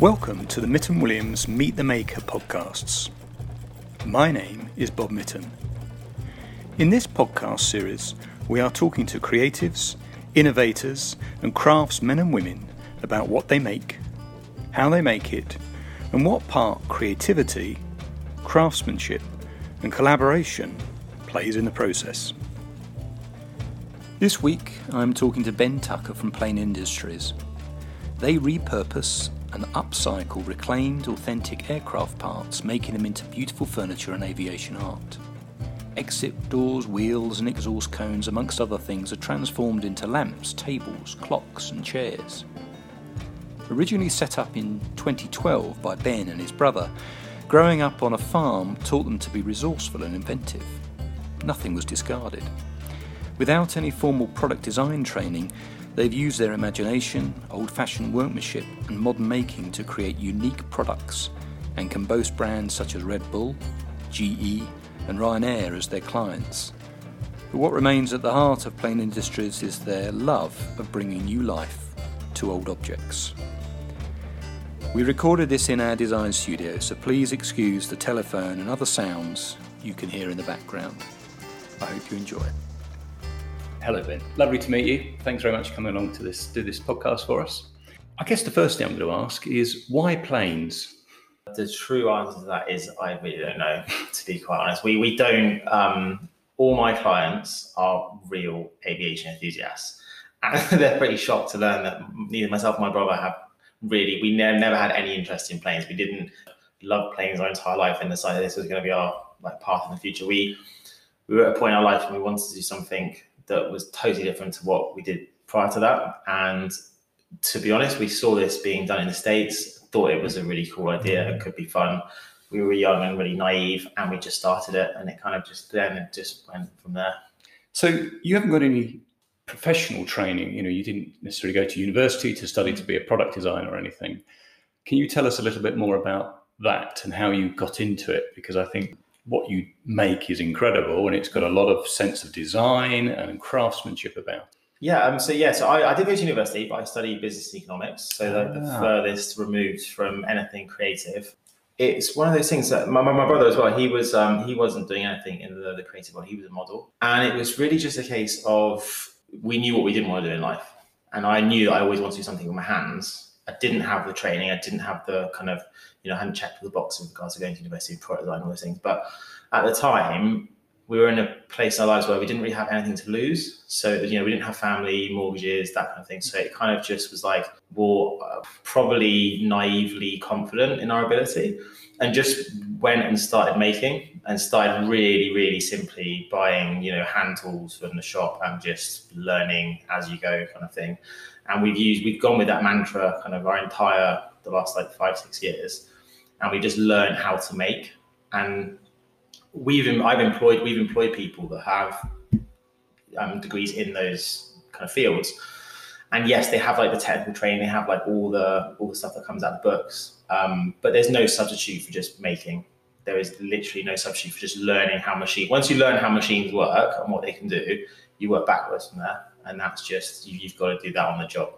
Welcome to the Mytton Williams Meet the Maker podcasts. My name is Bob Mytton. In this podcast series, we are talking to creatives, innovators, and craftsmen and women about what they make, how they make it, and what part creativity, craftsmanship, and collaboration plays in the process. This week, I'm talking to Ben Tucker from Plane Industries. They repurpose and upcycle reclaimed, authentic aircraft parts, making them into beautiful furniture and aviation art. Exit doors, wheels, and exhaust cones, amongst other things, are transformed into lamps, tables, clocks, and chairs. Originally set up in 2012 by Ben and his brother, growing up on a farm taught them to be resourceful and inventive. Nothing was discarded. Without any formal product design training, they've used their imagination, old fashioned workmanship, and modern making to create unique products and can boast brands such as Red Bull, GE, and Ryanair as their clients. But what remains at the heart of Plane Industries is their love of bringing new life to old objects. We recorded this in our design studio, so please excuse the telephone and other sounds you can hear in the background. I hope you enjoy it. Hello, Ben. Lovely to meet you. Thanks very much for coming along to this do this podcast for us. I guess the first thing I'm going to ask is why planes? The true answer to that is I really don't know. To be quite honest, we we don't. Um, all my clients are real aviation enthusiasts, and they're pretty shocked to learn that neither myself or my brother have really. We ne- never had any interest in planes. We didn't love planes our entire life, and decided this was going to be our like path in the future. We we were at a point in our life when we wanted to do something that was totally different to what we did prior to that. And to be honest, we saw this being done in the States, thought it was a really cool idea, it could be fun. We were young and really naive, and we just started it, and it kind of just then it just went from there. So you haven't got any professional training. You know, you didn't necessarily go to university to study to be a product designer or anything. Can you tell us a little bit more about that and how you got into it? Because I think what you make is incredible and it's got a lot of sense of design and craftsmanship about. Yeah, um, so yeah, so I, I did go to university, but I studied business economics, so the, the Ah. furthest removed from anything creative. It's one of those things that my, my, my brother as well. He was um, he wasn't doing anything in the, the creative world. He was a model, and it was really just a case of we knew what we didn't want to do in life, and I knew that I always wanted to do something with my hands. I didn't have the training. I didn't have the kind of you know I hadn't checked the boxes with regards to going to university, product design, all those things. But at the time, we were in a place in our lives where we didn't really have anything to lose. So, you know, we didn't have family, mortgages, that kind of thing. So it kind of just was like, we're uh, probably naively confident in our ability and just went and started making and started really, really simply buying, you know, hand tools from the shop and just learning as you go kind of thing. And we've used, we've gone with that mantra kind of our entire, the last like five, six years. And we just learned how to make. And we've I've employed we've employed people that have um, degrees in those kind of fields, and yes, they have like the technical training, they have like all the all the stuff that comes out of the books, um, but there's no substitute for just making. There is literally no substitute for just learning how machine. Once you learn how machines work and what they can do, you work backwards from there, and that's just you, you've got to do that on the job.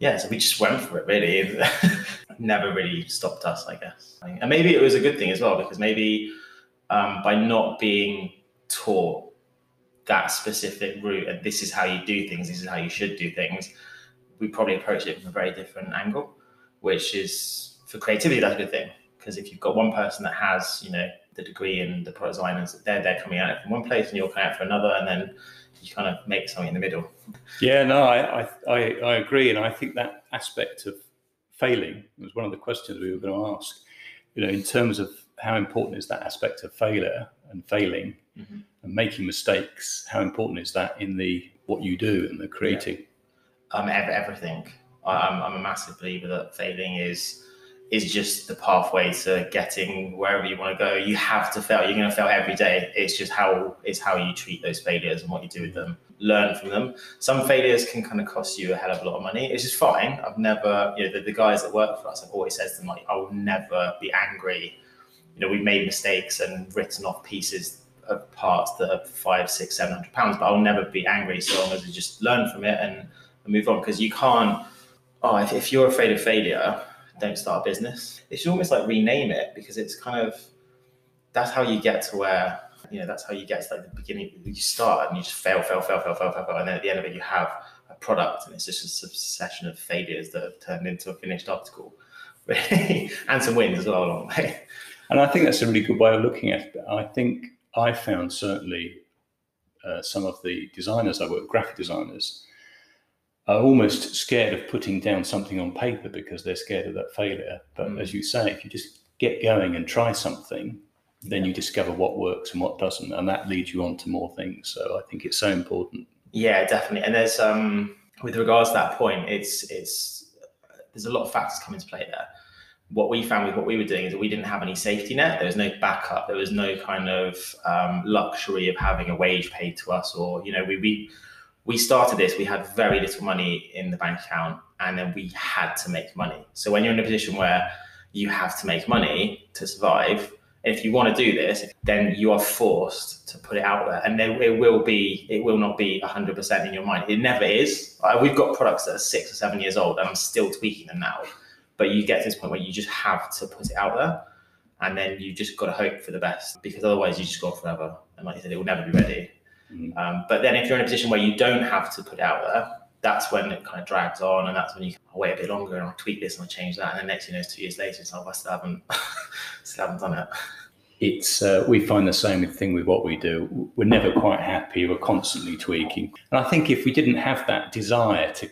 Yeah, so we just went for it. Really, never really stopped us, I guess. And maybe it was a good thing as well because maybe um, by not being taught that specific route and this is how you do things, this is how you should do things, we probably approach it from a very different angle, which is for creativity, that's a good thing. Because if you've got one person that has, you know, the degree and the product designers, they're, they're coming out from one place and you're coming out for another, and then you kind of make something in the middle. Yeah, no, I, I, I agree. And I think that aspect of failing was one of the questions we were going to ask. You know, in terms of how important is that aspect of failure and failing Mhm. and making mistakes? How important is that in the what you do and the creating? um, everything. I'm, I'm a massive believer that failing is is just the pathway to getting wherever you want to go. You have to fail. You're going to fail every day. It's just how it's how you treat those failures and what you do with them. Learn from them. Some failures can kind of cost you a hell of a lot of money. It's just fine. I've never, you know, the, the guys that work for us, I've always said to them like, I will never be angry. You know, we've made mistakes and written off pieces of parts that are five, six, seven hundred pounds, but I'll never be angry so long as we just learn from it and and move on because you can't oh if, if you're afraid of failure don't start a business. They should almost like rename it because it's kind of that's how you get to where you know that's how you get to like the beginning. You start and you just fail, fail, fail, fail, fail, fail, fail, and then at the end of it you have a product, and it's just a succession of failures that have turned into a finished article, and some wins as well along the way. And I think that's a really good way of looking at it. I think I found certainly uh, some of the designers I work, with, graphic designers, are almost scared of putting down something on paper because they're scared of that failure. But mm. as you say, if you just get going and try something, then you discover what works and what doesn't, and that leads you on to more things. So I think it's so important. Yeah, definitely. And there's um with regards to that point, it's it's there's a lot of factors come into play there. What we found with what we were doing is we didn't have any safety net. There was no backup. There was no kind of um, luxury of having a wage paid to us, or you know, we we we started this. We had very little money in the bank account, and then we had to make money. So when you're in a position where you have to make money to survive, if you want to do this, then you are forced to put it out there, and there, it will be, it will not be 100% in your mind. It never is. we've got products that are six or seven years old, and I'm still tweaking them now. But you get to this point where you just have to put it out there, and then you just got to hope for the best because otherwise you just go forever. And like you said, it will never be ready. Mm-hmm. Um, but then if you're in a position where you don't have to put it out there, that's when it kind of drags on, and that's when you I'll wait a bit longer and I'll tweak this and I'll change that, and then next thing you know, two years later, it's like I still haven't, still haven't done it. It's uh, we find the same thing with what we do. We're never quite happy. We're constantly tweaking, and I think if we didn't have that desire to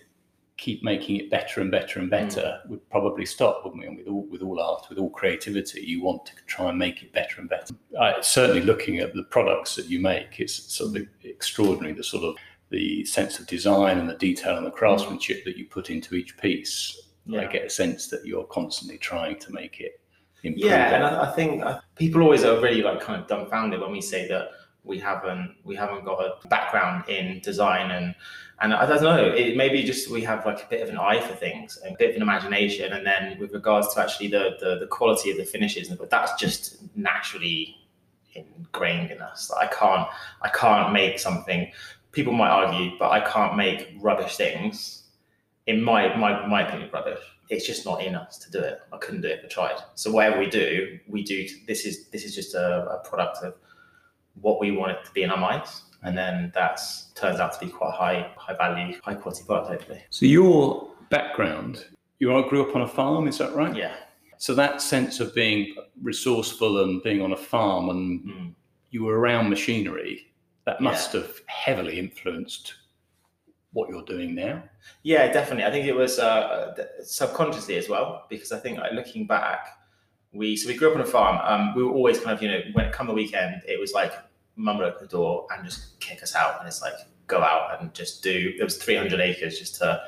keep making it better and better and better, mm. we'd probably stop, wouldn't we? And with all with all art, with all creativity, you want to try and make it better and better. I, certainly, looking at the products that you make, it's sort of extraordinary. The sort of the sense of design and the detail and the craftsmanship that you put into each piece. Yeah. I get a sense that you're constantly trying to make it improve. Yeah, and I, I think uh, people always are really like kind of dumbfounded when we say that we haven't we haven't got a background in design and and I don't know it maybe just we have like a bit of an eye for things a bit of an imagination and then with regards to actually the the, the quality of the finishes but that's just naturally ingrained in us like I can't I can't make something people might argue, but I can't make rubbish things. In my my my opinion, rubbish. It's just not in us to do it. I couldn't do it if I tried. So whatever we do, we do. This is this is just a, a product of what we want it to be in our minds, and then that's turns out to be quite high high value, high quality product. Hopefully. So your background, you all grew up on a farm, is that right? Yeah. So that sense of being resourceful and being on a farm, and mm. you were around machinery that must yeah. have heavily influenced what you're doing now. Yeah, definitely. I think it was uh, subconsciously as well, because I think like, looking back, we so we grew up on a farm. Um, we were always kind of you know when it come the weekend, it was like mum would open the door and just kick us out, and it's like go out and just do. It was 300 acres just to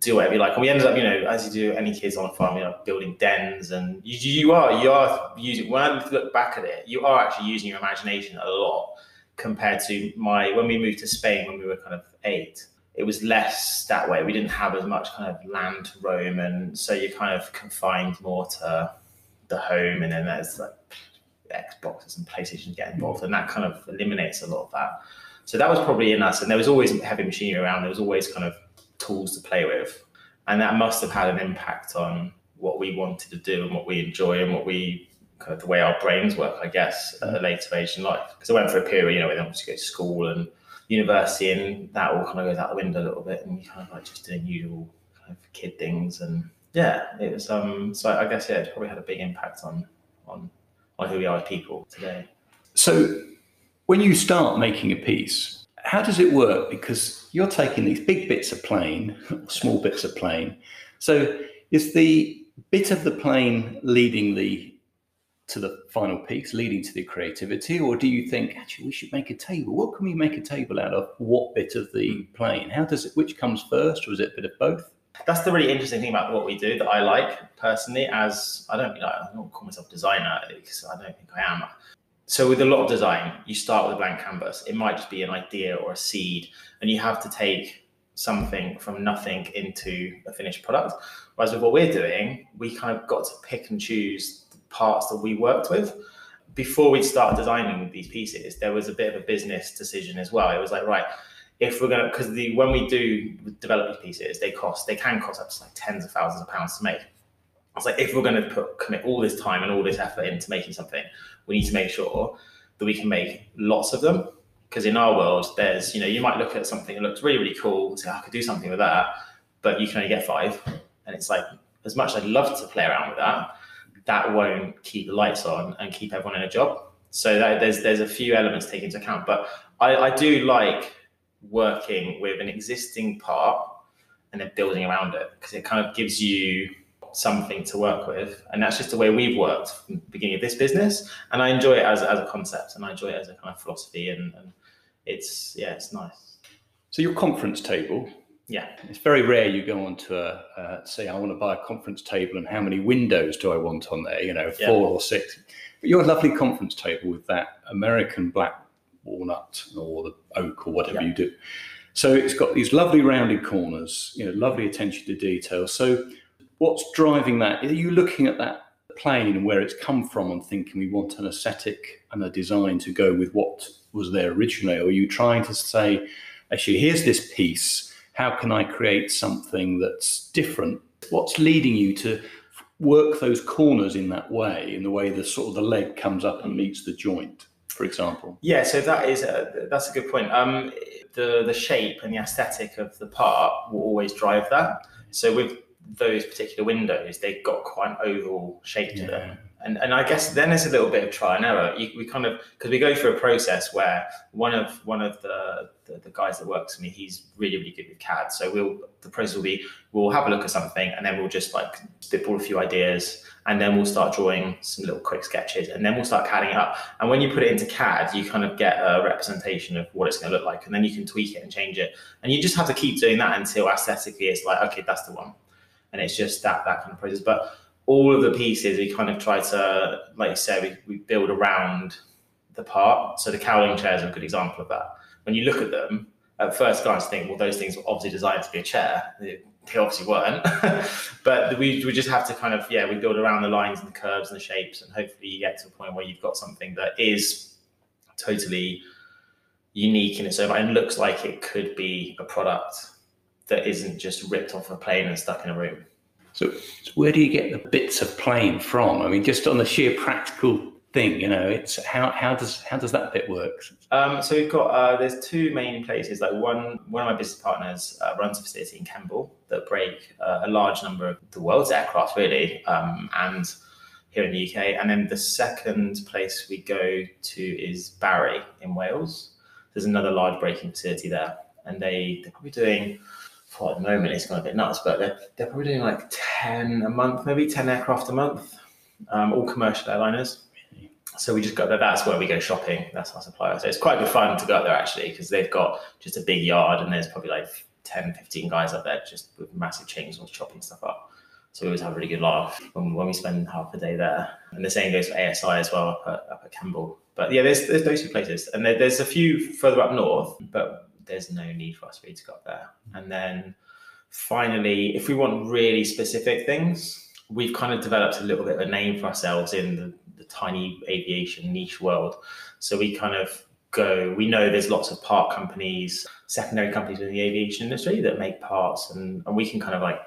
do whatever you like. And we ended up, you know, as you do any kids on a farm, you know, building dens and you, you are you are using. When I look back at it, you are actually using your imagination a lot compared to my when we moved to Spain when we were kind of eight. It was less that way. We didn't have as much kind of land to roam, and so you're kind of confined more to the home. And then there's like Xboxes and PlayStation get involved, and that kind of eliminates a lot of that. So that was probably in us, and there was always heavy machinery around. There was always kind of tools to play with, and that must have had an impact on what we wanted to do and what we enjoy and what we kind of the way our brains work, I guess, at a later age in life. Because I went for a period, you know, where obviously go to school and university, and that all kind of goes out the window a little bit, and you kind of like just doing usual kind of kid things, and yeah, it was. Um, so I guess yeah, it's probably had a big impact on on on who we are as people today. So when you start making a piece, how does it work? Because you're taking these big bits of plane, or small bits of plane. So is the bit of the plane leading the to the final piece, leading to the creativity, or do you think actually we should make a table? What can we make a table out of? What bit of the hmm. plane? How does it? Which comes first, or is it a bit of both? That's the really interesting thing about what we do that I like personally. As I don't, I don't call myself designer because I don't think I am. So with a lot of design, you start with a blank canvas. It might just be an idea or a seed, and you have to take something from nothing into a finished product. Whereas with what we're doing, we kind of got to pick and choose the parts that we worked with. Before we start designing these pieces, there was a bit of a business decision as well. It was like, right, if we're gonna, because the when we do develop these pieces, they cost, they can cost up to like tens of thousands of pounds to make. I was like, if we're going to put commit all this time and all this effort into making something, we need to make sure that we can make lots of them. Because in our world, there's you know you might look at something that looks really really cool and say oh, I could do something with that, but you can only get five, and it's like as much as I'd love to play around with that, that won't keep the lights on and keep everyone in a job. So that, there's there's a few elements to take into account, but I, I do like working with an existing part and then building around it because it kind of gives you something to work with. And that's just the way we've worked from the beginning of this business. And I enjoy it as, as a concept and I enjoy it as a kind of philosophy. And, and it's, yeah, it's nice. So your conference table, yeah, it's very rare you go on to a, uh, say, I want to buy a conference table and how many windows do I want on there? You know, four yeah. or six. But your lovely conference table with that American black walnut or the oak or whatever yeah. you do. So it's got these lovely rounded corners, you know, lovely attention to detail. So what's driving that? Are you looking at that plane and where it's come from and thinking we want an aesthetic and a design to go with what was there originally? Or are you trying to say, actually, here's this piece. How can I create something that's different? What's leading you to work those corners in that way, in the way the sort of the leg comes up and meets the joint? For example? Yeah, so that is a, that's a good point. Um, the the shape and the aesthetic of the part will always drive that. So with those particular windows, they've got quite an oval shape to yeah. them and and I guess then there's a little bit of try and error. You, we kind of because we go through a process where one of one of the, the, the guys that works for me, he's really really good with CAD. So we'll the process will be we'll have a look at something and then we'll just like spitball a few ideas and then we'll start drawing some little quick sketches and then we'll start CADing it up. And when you put it into CAD, you kind of get a representation of what it's going to look like, and then you can tweak it and change it. And you just have to keep doing that until aesthetically it's like okay, that's the one. And it's just that that kind of process, but all of the pieces we kind of try to, like you said, we, we build around the part. So the cowling chair is a good example of that. When you look at them, at first glance, think, well, those things were obviously designed to be a chair. They, they obviously weren't, but we, we just have to kind of, yeah, we build around the lines and the curves and the shapes, and hopefully you get to a point where you've got something that is totally unique in its own and looks like it could be a product that isn't just ripped off a plane and stuck in a room. So, where do you get the bits of plane from? I mean, just on the sheer practical thing, you know, it's how how does how does that bit work? Um, so we've got uh, there's two main places. Like one one of my business partners uh, runs a facility in Kemble that break uh, a large number of the world's aircraft, really, um, and here in the UK. And then the second place we go to is Barry in Wales. There's another large breaking facility there, and they they're probably doing for at the moment it's gone a bit nuts, but they're, they're probably doing like 10 a month, maybe 10 aircraft a month, um, all commercial airliners. So we just go there. That's where we go shopping. That's our supplier. So it's quite good fun to go up there actually because they've got just a big yard and there's probably like 10, 15 guys up there just with massive chainsaws chopping stuff up. So we always have a really good laugh when, when we spend half a day there. And the same goes for ASI as well up at, up at Kemble. But yeah, there's, there's those two places. And there, there's a few further up north, but there's no need for us really to go up there. And then finally, if we want really specific things, we've kind of developed a little bit of a name for ourselves in the, the tiny aviation niche world. So we kind of go, we know there's lots of part companies, secondary companies in the aviation industry that make parts, and, and we can kind of like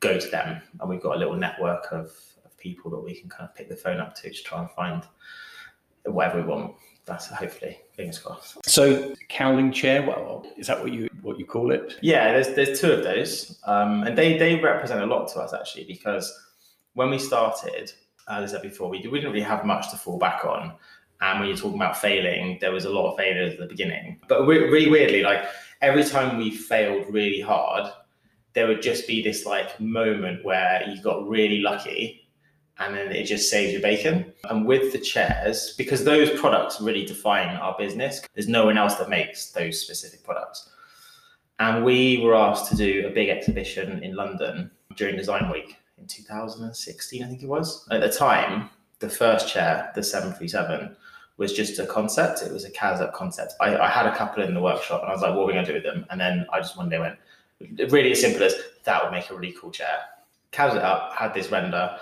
go to them. And we've got a little network of, of people that we can kind of pick the phone up to to try and find whatever we want that's hopefully fingers crossed. So cowling chair, well, is that what you what you call it? Yeah, there's there's two of those, um, and they they represent a lot to us actually because when we started, as I said before, we we didn't really have much to fall back on, and when you're talking about failing, there was a lot of failures at the beginning. But really weirdly, like every time we failed really hard, there would just be this like moment where you got really lucky and then it just saves your bacon. And with the chairs, because those products really define our business, there's no one else that makes those specific products. And we were asked to do a big exhibition in London during Design Week in 2016, I think it was. At the time, the first chair, the 737, was just a concept. It was a CASUP concept. I, I had a couple in the workshop and I was like, what are we going to do with them? And then I just one day went, really as simple as that would make a really cool chair. Up, had this render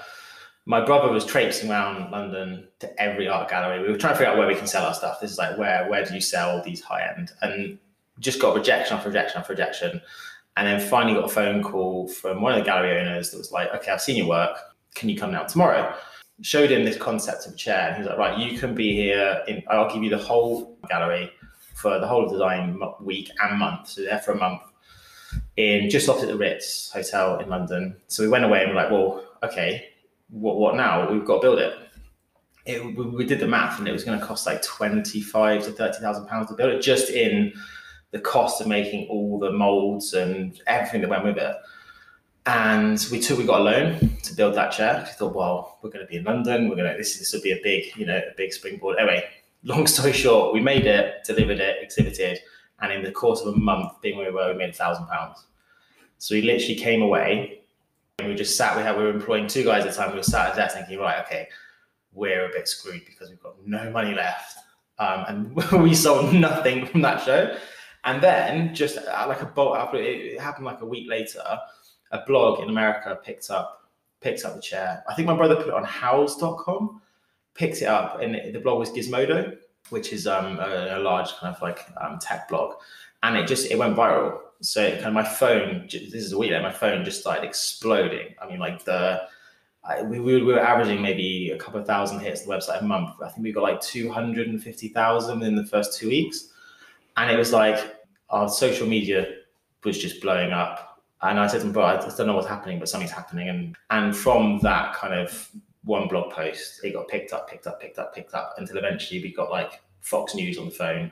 my brother was traipsing around London to every art gallery. We were trying to figure out where we can sell our stuff. This is like where where do you sell these high end? And just got rejection after rejection after rejection. And then finally got a phone call from one of the gallery owners that was like, okay, I've seen your work. Can you come now tomorrow? Showed him this concept of a chair. And he was like, right, you can be here. In, I'll give you the whole gallery for the whole design week and month. So there for a month in just opposite the Ritz Hotel in London. So we went away and we're like, well, okay, what, what now? We've got to build it. it we, did the math and it was going to cost like 25 to 30,000 pounds to build it just in the cost of making all the molds and everything that went with it. And we took, we got a loan to build that chair. We thought, well, we're going to be in London. We're going to, this, this would be a big, you know, a big springboard. Anyway, long story short, we made it, delivered it, exhibited, and in the course of a month being where we were, we made a thousand pounds. So we literally came away we just sat. We had we were employing two guys at the time. We were sat at there thinking, right, okay, we're a bit screwed because we've got no money left, um, and we sold nothing from that show. And then just uh, like a bolt up, it happened like a week later. A blog in America picked up picked up the chair. I think my brother put it on Houzz.com, picked it up, and the blog was Gizmodo, which is um, a, a, large kind of like um, tech blog, and it just it went viral. So kind of my phone, this is a week my phone just started exploding. I mean, like the I, we, we were averaging maybe a couple of thousand hits the website a month. I think we got like two hundred and fifty thousand in the first two weeks, and it was like our social media was just blowing up. And I said to him, bro, I just don't know what's happening, but something's happening. And and from that kind of one blog post, it got picked up, picked up, picked up, picked up until eventually we got like Fox News on the phone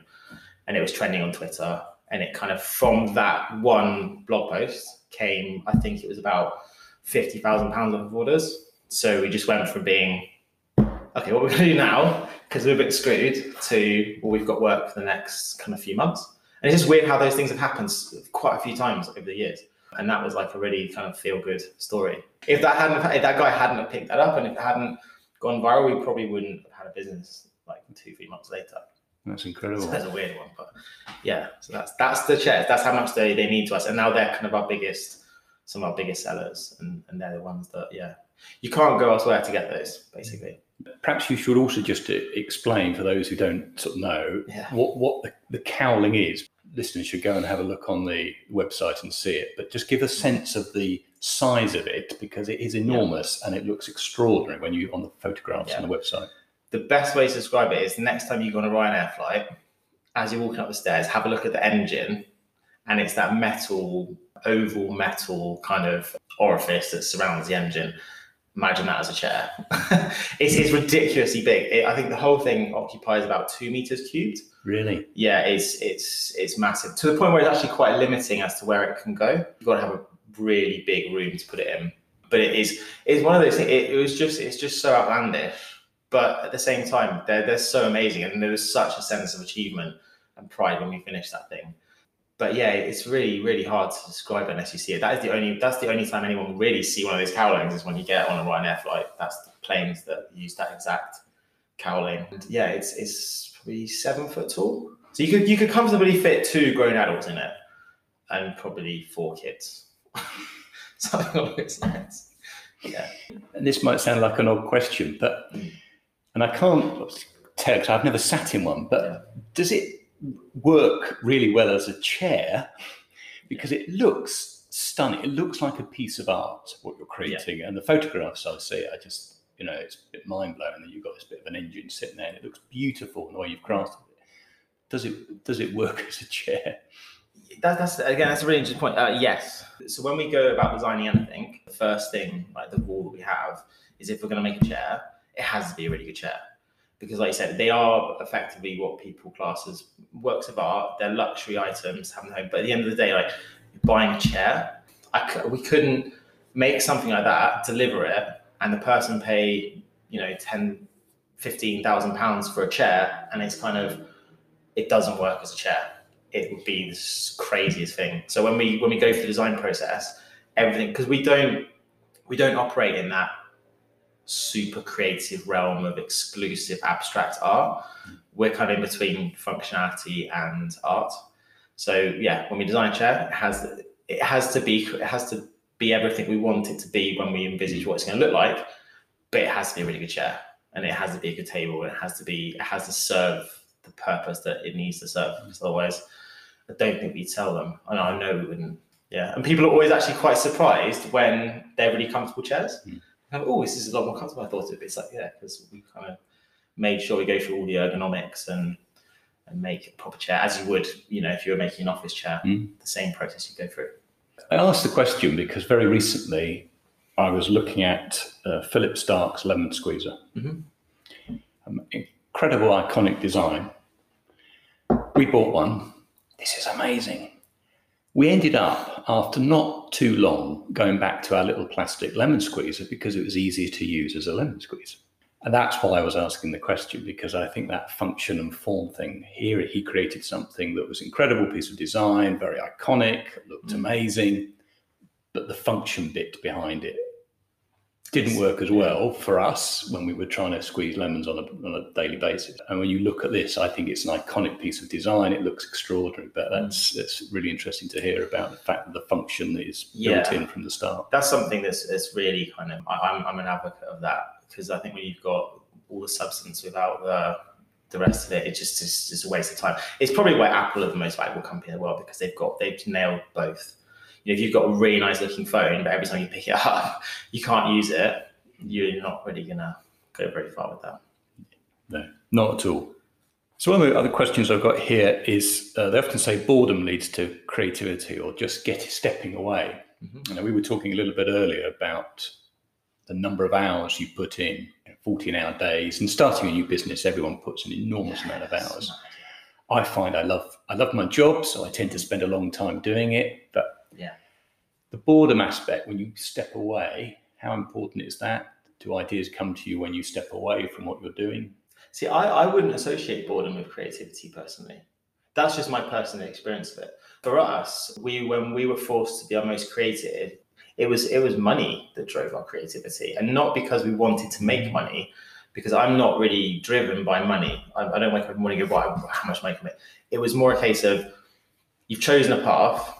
and it was trending on Twitter. And it kind of from that one blog post came, I think it was about fifty thousand pounds of orders. So we just went from being okay, what we're going to do now because we're a bit screwed to well, we've got work for the next kind of few months. And it's just weird how those things have happened quite a few times over the years. And that was like a really kind of feel good story. If that hadn't, if that guy hadn't picked that up and if it hadn't gone viral, we probably wouldn't have had a business like two, three months later. That's incredible. So that's a weird one, but yeah. So that's that's the chairs. That's how much they, they mean to us, and now they're kind of our biggest, some of our biggest sellers, and, and they're the ones that yeah, you can't go elsewhere to get those basically. Perhaps you should also just uh, explain for those who don't sort of know yeah. what what the, the cowling is. Listeners should go and have a look on the website and see it, but just give a sense of the size of it because it is enormous yeah. and it looks extraordinary when you on the photographs yeah. on the website. The best way to describe it is the next time you go on a Ryanair flight, as you're walking up the stairs, have a look at the engine, and it's that metal, oval metal kind of orifice that surrounds the engine. Imagine that as a chair. it's, it's, ridiculously big. It, I think the whole thing occupies about two meters cubed. Really? Yeah, it's it's it's massive to the point where it's actually quite limiting as to where it can go. You've got to have a really big room to put it in. But it is it's one of those things. It, it was just it's just so outlandish, but at the same time, they're they're so amazing, and there was such a sense of achievement and pride when we finished that thing. But yeah, it's really really hard to describe unless you see it. That is the only that's the only time anyone will really see one of those cowlings is when you get on a Ryanair flight. That's the planes that use that exact cowling. And yeah, it's it's probably seven foot tall. So you could you could comfortably fit two grown adults in it, and probably four kids. Something along those lines. Yeah. And this might sound like an odd question, but hmm. And I can't tell because I've never sat in one, but yeah. does it work really well as a chair? Because it looks stunning. It looks like a piece of art what you're creating, yeah. and the photographs I see, I just you know it's a bit mind blowing that you've got this bit of an engine sitting there, and it looks beautiful in the way you've crafted it. Does it does it work as a chair? that, that's again, that's a really interesting point. Uh, yes. So when we go about designing anything, the first thing, like the rule that we have, is if we're going to make a chair, it has to be a really good chair, because like you said, they are effectively what people class as works of art. They're luxury items, having home. But at the end of the day, like buying a chair, I, we couldn't make something like that, deliver it, and the person pay, you know, ten, fifteen thousand pounds for a chair, and it's kind of, it doesn't work as a chair it would be the craziest thing. So when we when we go through the design process, everything because we don't we don't operate in that super creative realm of exclusive abstract art. We're kind of in between functionality and art. So yeah, when we design a chair, it has it has to be it has to be everything we want it to be when we envisage what it's going to look like, but it has to be a really good chair and it has to be a good table and it has to be it has to serve the purpose that it needs to serve. Because otherwise, I don't think we'd sell them. Know, I know we wouldn't Yeah, and people are always actually quite surprised when they're really comfortable chairs. Mm. Oh, this is a lot more comfortable. I thought it would be. It's like, yeah, because we kind of made sure we go through all the ergonomics and and make a proper chair as you would, you know, if you were making an office chair. Mm. The same process you go through. I asked the question because very recently I was looking at uh, Philip Starck's lemon squeezer. Mhm. Um, incredible, iconic design. We bought one. This is amazing. We ended up, after not too long, going back to our little plastic lemon squeezer because it was easier to use as a lemon squeezer. And that's why I was asking the question because I think that function and form thing here, he created something that was incredible piece of design, very iconic, looked Mm. amazing, but the function bit behind it didn't work as well for us when we were trying to squeeze lemons on a, on a daily basis. And when you look at this, I think it's an iconic piece of design. It looks extraordinary, but mm. that's that's really interesting to hear about the fact that the function is built Yeah. in from the start. That's something that's, that's really kind of, I, I'm, I'm an advocate of that because I think when you've got all the substance without the the rest of it, it just is just a waste of time. It's probably why Apple are the most valuable company in the world because they've got they've nailed both. You know, if you've got a really nice looking phone, but every time you pick it up, you can't use it, you're not really gonna go very far with that. No, not at all. So one of the other questions I've got here is uh, they often say boredom leads to creativity or just get stepping away. Mhm. You know, we were talking a little bit earlier about the number of hours you put in, you know, 14 hour days, and starting a new business, everyone puts an enormous amount of hours. I find I love I love my job, so I tend to spend a long time doing it. But Yeah. the boredom aspect, when you step away, how important is that? Do ideas come to you when you step away from what you're doing? See, I, I wouldn't associate boredom with creativity personally. That's just my personal experience of it. For us, we when we were forced to be our most creative, it was it was money that drove our creativity, and not because we wanted to make money. Because I'm not really driven by money. I, I don't wake up in the morning and go, right, how much money can I make? It was more a case of you've chosen a path,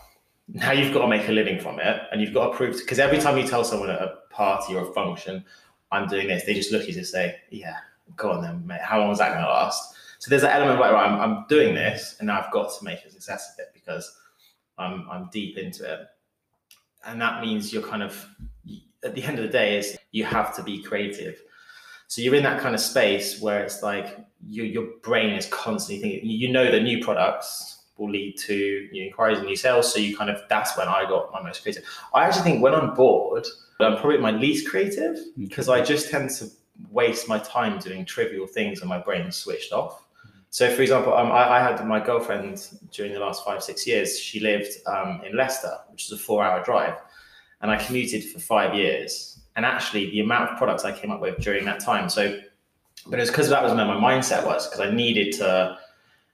now you've got to make a living from it, and you've got to prove. Because every time you tell someone at a party or a function, I'm doing this, they just look at you and say, yeah, go on then, mate. How long is that going to last? So there's an element like, right, I'm, I'm doing this, and now I've got to make a success of it because I'm I'm deep into it, and that means you're kind of at the end of the day is you have to be creative. So you're in that kind of space where it's like you, your brain is constantly thinking. You know the new products will lead to inquiries and new sales. So you kind of that's when I got my most creative. I actually think when I'm bored, I'm probably my least creative because I just tend to waste my time doing trivial things and my brain's switched off. So, for example, um, I, I had my girlfriend during the last five, six years. She lived um, in Leicester, which is a four hour drive. And I commuted for five years. And actually, the amount of products I came up with during that time. So, but it's because that was where my mindset was, because I needed to,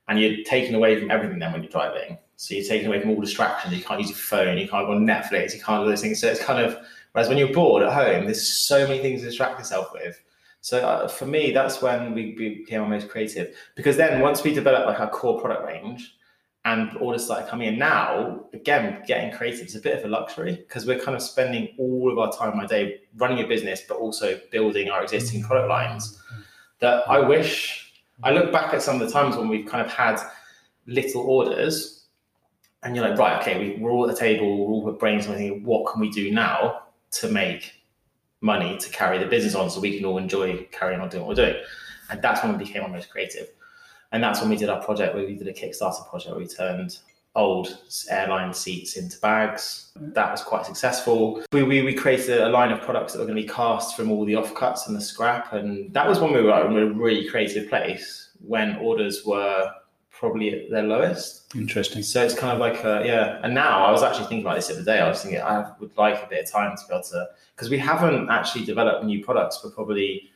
and you're taken away from everything then when you're driving. So you're taken away from all distractions. You can't use your phone, you can't go on Netflix, you can't do those things. So it's kind of, whereas when you're bored at home, there's so many things to distract yourself with. So uh, for me, that's when we became our most creative. Because then once we developed like our core product range and orders started coming in, now again getting creative is a bit of a luxury because we're kind of spending all of our time, my day, running a business, but also building our existing product lines. That I wish I look back at some of the times when we've kind of had little orders, and you're like, right, okay, we, we're all at the table, we're all brainstorming, what can we do now to make money to carry the business on so we can all enjoy carrying on doing what we're doing. And that's when we became our most creative. And that's when we did our project where we did a Kickstarter project where we turned old airline seats into bags. That was quite successful. We, we, we created a line of products that were going to be cast from all the offcuts and the scrap. And that was when we were in a really creative place when orders were probably at their lowest. Interesting. So it's kind of like, a, yeah. And now I was actually thinking about this the other day. I was thinking I would like a bit of time to be able to, because we haven't actually developed new products for probably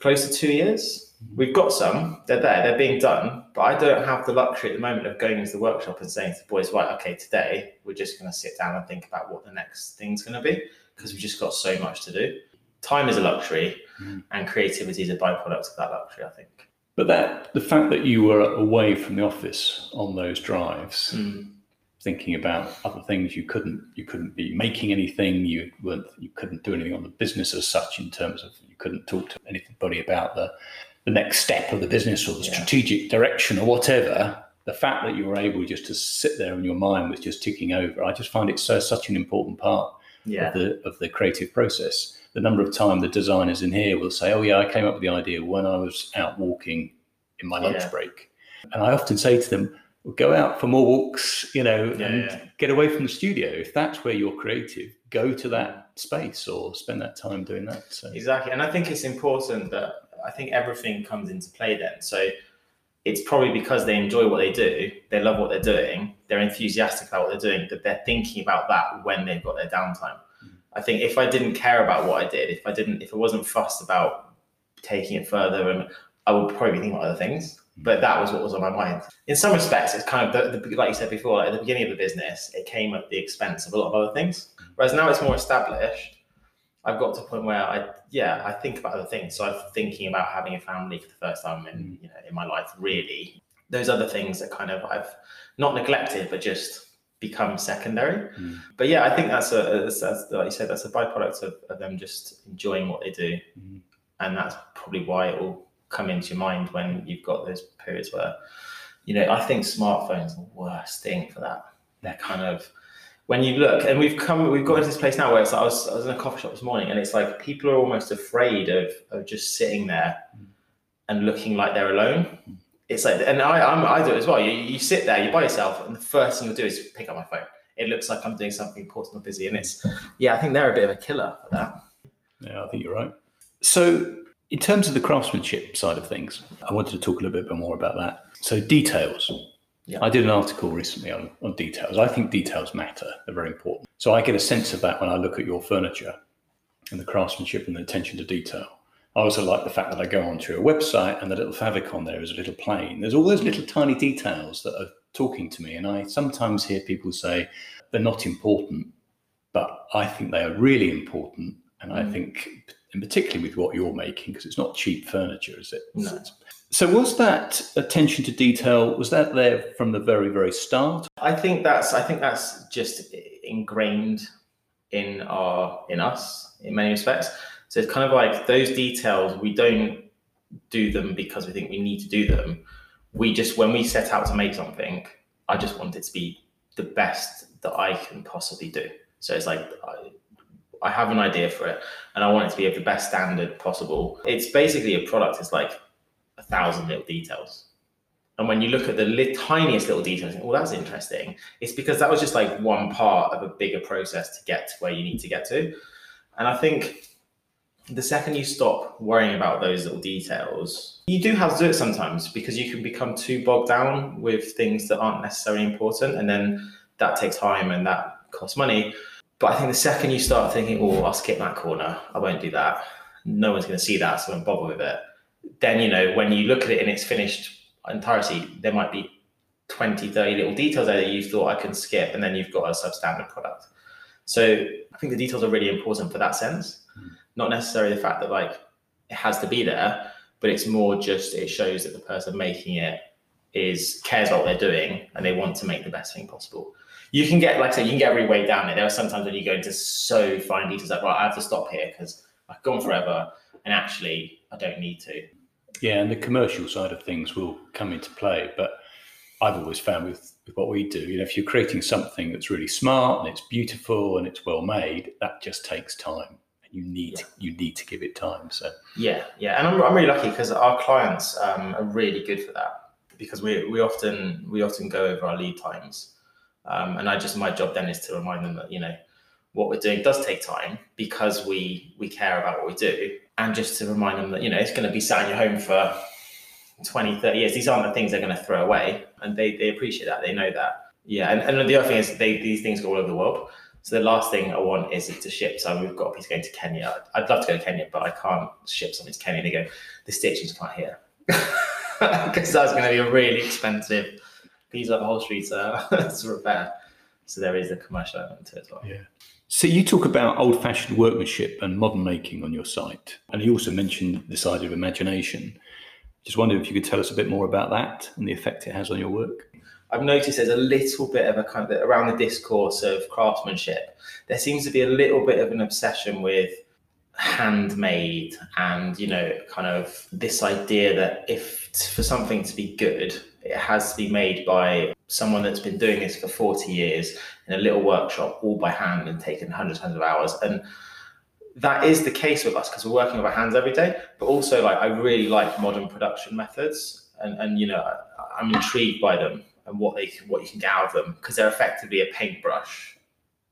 close to two years. We've got some, they're there, they're being done, but I don't have the luxury at the moment of going into the workshop and saying to the boys, right, okay, today we're just going to sit down and think about what the next thing's going to be because we've just got so much to do. Time is a luxury Mm. and creativity is a byproduct of that luxury, I think. But that the fact that you were away from the office on those drives, Mm. thinking about other things, you couldn't you couldn't be making anything. You weren't you couldn't do anything on the business as such in terms of you couldn't talk to anybody about the the next step of the business or the Yeah. strategic direction or whatever. the fact that you were able just to sit there and your mind was just ticking over, I just find it so such an important part Yeah. of the of the creative process. The number of time the designers in here will say, "Oh yeah, I came up with the idea when I was out walking in my lunch Yeah. break," and I often say to them, well, "Go out for more walks, you know, and get away from the studio. If that's where you're creative, go to that mm. space or spend that time doing that." So, Exactly. And I think it's important that I think everything comes into play then. So it's probably because they enjoy what they do, they love what they're doing, they're enthusiastic about what they're doing, that they're thinking about that when they've got their downtime. I think if I didn't care about what I did, if I didn't, if I wasn't fussed about taking it further, and I would probably be thinking about other things. But that was what was on my mind. In some respects, it's kind of the, the, like you said before, like at the beginning of the business, it came at the expense of a lot of other things. Whereas now it's more established. I've got to a point where I, yeah, I think about other things. So I'm thinking about having a family for the first time in, you know, in my life. Really, those other things that kind of I've not neglected, but just become secondary. Mm. But yeah, I think that's a, that's, that's, like you said, that's a byproduct of, of them just enjoying what they do, Mm. and that's probably why it will come into your mind when you've got those periods where, you know, I think smartphones are the worst thing for that. They're kind of when you look, and we've come, we've got into this place now where it's like I was, I was in a coffee shop this morning, and it's like people are almost afraid of of just sitting there and looking like they're alone. It's like, and I, I'm, I do it as well. You, you sit there, you're by yourself, and the first thing you'll do is pick up my phone. It looks like I'm doing something important or busy, and it's, yeah, I think they're a bit of a killer for that. Yeah, I think you're right. So, in terms of the craftsmanship side of things, I wanted to talk a little bit more about that. So, details. Yeah. I did an article recently on, on details. I think details matter, they're very important. So, I get a sense of that when I look at your furniture and the craftsmanship and the attention to detail. I also like the fact that I go onto a website and the little favicon there is a little plane. There's all those little tiny details that are talking to me. And I sometimes hear people say they're not important, but I think they are really important. And I Mm. think, and particularly with what you're making, because it's not cheap furniture, is it? No. It's- So was that attention to detail, was that there from the very, very start? I think that's I think that's just ingrained in our in us in many respects. So it's kind of like those details we don't do them because we think we need to do them. We just when we set out to make something, I just want it to be the best that I can possibly do. So it's like I, I have an idea for it and I want it to be of the best standard possible. It's basically a product. It's like a thousand little details. And when you look at the li- tiniest little details, well, oh, that's interesting. It's because that was just like one part of a bigger process to get to where you need to get to. And I think the second you stop worrying about those little details, you do have to do it sometimes because you can become too bogged down with things that aren't necessarily important. And then that takes time and that costs money. But I think the second you start thinking, oh, I'll skip that corner, I won't do that, no one's going to see that, so I won't bother with it. Then, you know, when you look at it in its finished entirety, there might be 20, 30 little details there that you thought I can skip, and then you've got a substandard product. So I think the details are really important for that sense. Hmm. Not necessarily the fact that like it has to be there, but it's more just it shows that the person making it is cares about what they're doing and they want to make the best thing possible. You can get, like I said, you can get really way down it. There are sometimes when you go into so fine details, like, well, I have to stop here because I've gone forever, and actually, I don't need to. Yeah, and the commercial side of things will come into play. But I've always found with, with what we do, you know, if you're creating something that's really smart and it's beautiful and it's well made, that just takes time. And you need Yeah. you need to give it time. So Yeah, yeah, and I'm, I'm really lucky because our clients um, are really good for that because we we often we often go over our lead times, um, and I just my job then is to remind them that you know what we're doing does take time because we we care about what we do, and just to remind them that you know it's going to be sat in your home for 20, 30 years. These aren't the things they're going to throw away, and they they appreciate that. They know that. Yeah, and, and the other thing is they these things go all over the world. So the last thing I want is to ship. So we've got a piece going to Kenya. I'd love to go to Kenya, but I can't ship something to Kenya. They go, the stitching's not here. Because that's going to be a really expensive piece of upholstery to, to repair. So there is a commercial element to it as well. Yeah. So you talk about old-fashioned workmanship and modern making on your site, and you also mentioned this idea of imagination. Just wondered if you could tell us a bit more about that and the effect it has on your work. I've noticed there's a little bit of a kind of around the discourse of craftsmanship. There seems to be a little bit of an obsession with handmade and you know kind of this idea that if for something to be good it has to be made by someone that's been doing this for 40 years in a little workshop, all by hand and taking hundreds, hundreds of hours. And that is the case with us because we're working with our hands every day. But also, like I really like modern production methods, and and you know I, I'm intrigued by them and what they what you can get out of them because they're effectively a paintbrush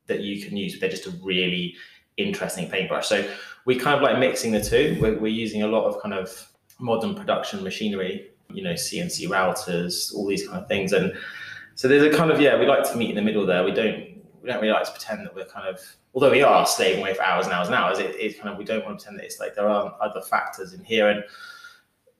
that you can use. They're just a really interesting paintbrush. So we kind of like mixing the two. We're, we're using a lot of kind of modern production machinery, you know, CNC routers, all these kind of things, and so there's a kind of yeah, we like to meet in the middle there. We don't we don't really like to pretend that we're kind of although we are slaving away for hours and hours and hours. It, it's kind of we don't want to pretend that it's like there are other factors in here and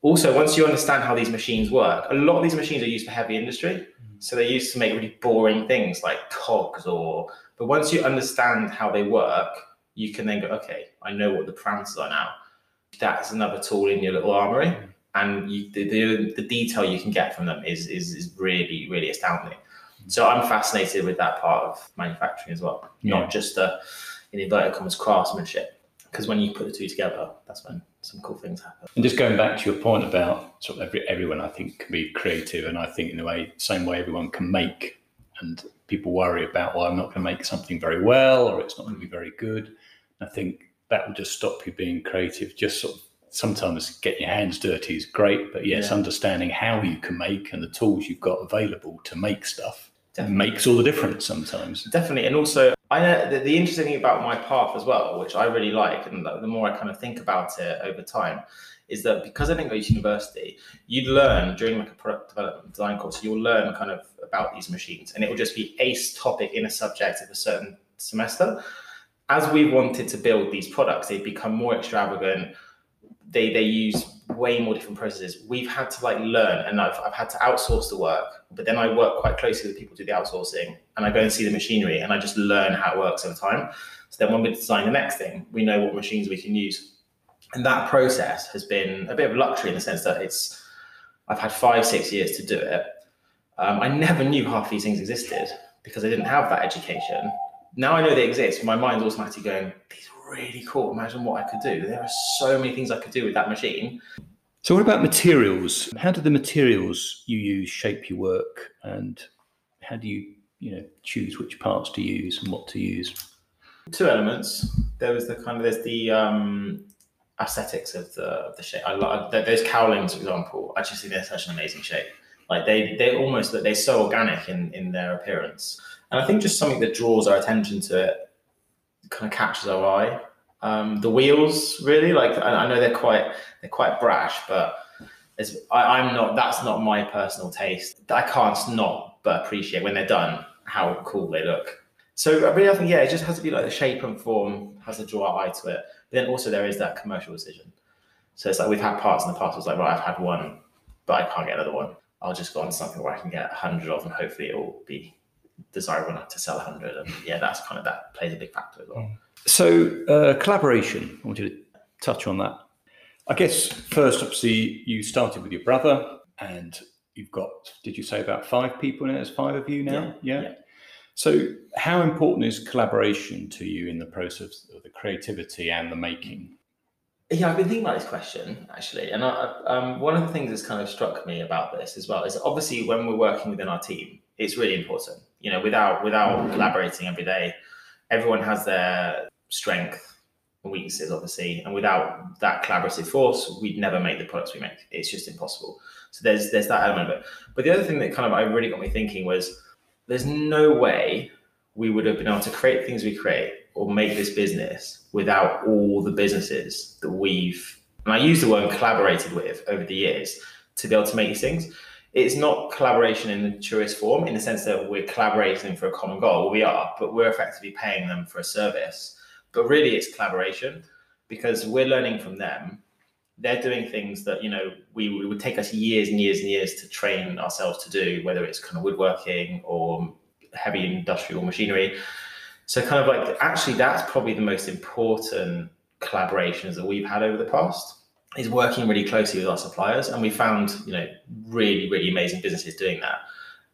also once you understand how these machines work a lot of these machines are used for heavy industry mm-hmm. so they're used to make really boring things like cogs or but once you understand how they work you can then go okay i know what the parameters are now that's another tool in your little armory mm-hmm. And you, the, the, the detail you can get from them is is, is really really astounding so I'm fascinated with that part of manufacturing as well, yeah. not just the in inverted commas craftsmanship. Because when you put the two together, that's when some cool things happen. And just going back to your point about sort of every, everyone, I think can be creative, and I think in a way, same way everyone can make, and people worry about, well, I'm not going to make something very well, or it's not going to be very good. I think that will just stop you being creative. Just sort of sometimes getting your hands dirty is great, but yes, yeah. understanding how you can make and the tools you've got available to make stuff Definitely. makes all the difference sometimes. Definitely, and also I know the, the, interesting thing about my path as well, which I really like, and the, more I kind of think about it over time, is that because I didn't go to university, you'd learn during like a product development design course, you'll learn kind of about these machines, and it will just be ace topic in a subject of a certain semester. As we wanted to build these products, they've become more extravagant. They they use way more different processes. We've had to like learn, and I've, I've had to outsource the work. But then I work quite closely with people who do the outsourcing, and I go and see the machinery, and I just learn how it works over time. So then when we design the next thing, we know what machines we can use, and that process has been a bit of luxury in the sense that it's I've had five six years to do it. Um, I never knew half these things existed because I didn't have that education. Now I know they exist. My mind's automatically going, these really cool. Imagine what I could do. There are so many things I could do with that machine. So, what about materials? How do the materials you use shape your work, and how do you, you know, choose which parts to use and what to use? Two elements. There was the kind of there's the um, aesthetics of the of the shape. I love those cowlings, for example. I just think they're such an amazing shape. Like they they almost they're so organic in in their appearance, and I think just something that draws our attention to it kind of catches our eye. Um, the wheels, really, like I, I, know they're quite they're quite brash, but I, am not. That's not my personal taste. I can't not but appreciate when they're done how cool they look. So I really, think yeah, it just has to be like the shape and form has to draw our eye to it. But then also there is that commercial decision. So it's like we've had parts in the past. It's like right, I've had one, but I can't get another one. I'll just go on something where I can get a hundred of, and hopefully it will be desirable enough to sell 100 and yeah that's kind of that plays a big factor as well so uh, collaboration i want you to touch on that i guess first obviously you started with your brother and you've got did you say about five people in it there's five of you now yeah. yeah. yeah. so how important is collaboration to you in the process of the creativity and the making yeah, I've been thinking about this question actually, and I, um, one of the things that's kind of struck me about this as well is obviously when we're working within our team, it's really important. You know, without without collaborating every day, everyone has their strength and weaknesses, obviously, and without that collaborative force, we'd never make the products we make. It's just impossible. So there's there's that element of it. But the other thing that kind of I really got me thinking was there's no way we would have been able to create things we create or make this business without all the businesses that we've and I use the word collaborated with over the years to be able to make these things it's not collaboration in the truest form in the sense that we're collaborating for a common goal. We are, but we're effectively paying them for a service. But really, it's collaboration because we're learning from them. They're doing things that you know we, we would take us years and years and years to train ourselves to do, whether it's kind of woodworking or heavy industrial machinery. So, kind of like actually, that's probably the most important collaborations that we've had over the past is working really closely with our suppliers, and we found you know really really amazing businesses doing that,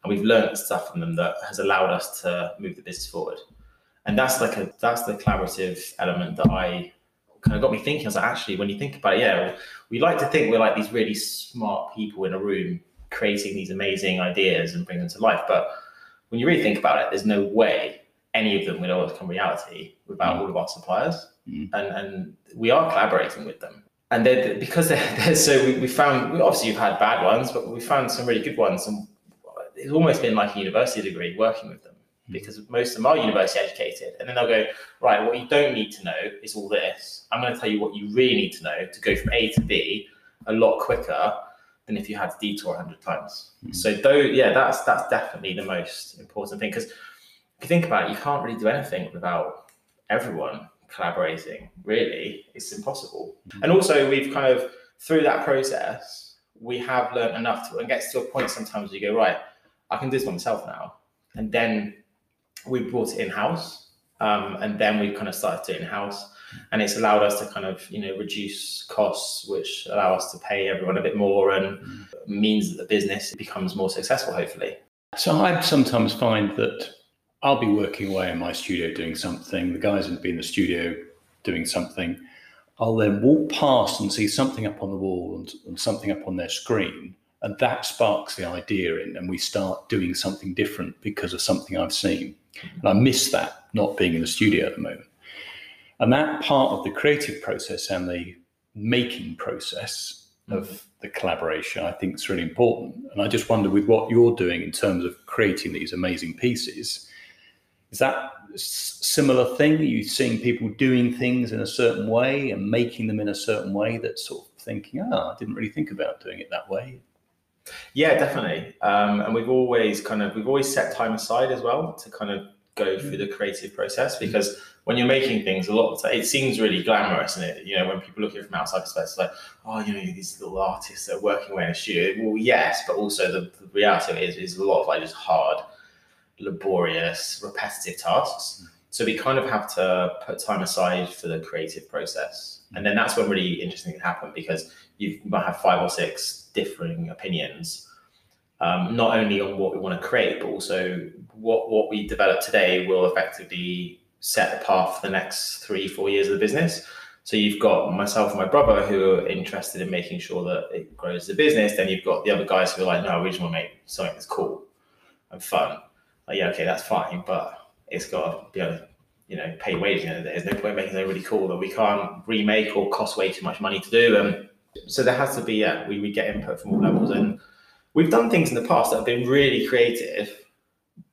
and we've learned stuff from them that has allowed us to move the business forward. And that's like a that's the collaborative element that I kind of got me thinking. I was like, actually, when you think about it, yeah, we like to think we're like these really smart people in a room creating these amazing ideas and bring them to life. But when you really think about it, there's no way any of them will always become reality without Mm. all of our suppliers. Mm. And and we are collaborating with them. And they're, because they're, they're so we, we found we obviously you've had bad ones, but we found some really good ones. And it's almost been like a university degree working with them Mm. because most of them are university educated. And then they'll go, right, what you don't need to know is all this. I'm going to tell you what you really need to know to go from A to B a lot quicker than if you had to detour 100 times. Mm. So though, yeah, that's that's definitely the most important thing because if you think about it, you can't really do anything without everyone collaborating. Really, it's impossible. And also, we've kind of through that process, we have learned enough to and gets to a point sometimes you go right, I can do this by myself now, and then we brought it in house, um, and then we kind of started to in house, and it's allowed us to kind of you know reduce costs, which allow us to pay everyone a bit more and means that the business becomes more successful, hopefully. So I sometimes find that I'll be working away in my studio doing something. The guys will be in the studio doing something. I'll then walk past and see something up on the wall and, and something up on their screen, and that sparks the idea in, and we start doing something different because of something I've seen. And I miss that not being in the studio at the moment. And that part of the creative process and the making process of mm-hmm. the collaboration, I think is really important. And I just wonder with what you're doing in terms of creating these amazing pieces, is that similar thing? Are you seeing people doing things in a certain way and making them in a certain way that's sort of thinking, oh, I didn't really think about doing it that way. Yeah, definitely. Um, and we've always kind of we've always set time aside as well to kind of go mm. through the creative process mm. because when you're making things, a lot of time, it seems really glamorous, and it you know when people look at it from outside perspective, it's like oh you know these little artists that are working away in a studio. Well, yes, but also the, the reality of it is, is a lot of like just hard, laborious, repetitive tasks. So we kind of have to put time aside for the creative process, and then that's when really interesting can happen because you might have five or six differing opinions, um, not only on what we want to create, but also what what we develop today will effectively set the path for the next three, four years of the business. So you've got myself and my brother who are interested in making sure that it grows the business. Then you've got the other guys who are like, no, we just want to make something that's cool and fun. Like, yeah, okay, that's fine, but it's got to be able to, you know, pay wages. You know, there's no point making something really cool that we can't remake or cost way too much money to do. And so there has to be, yeah, we, we get input from all levels. And we've done things in the past that have been really creative,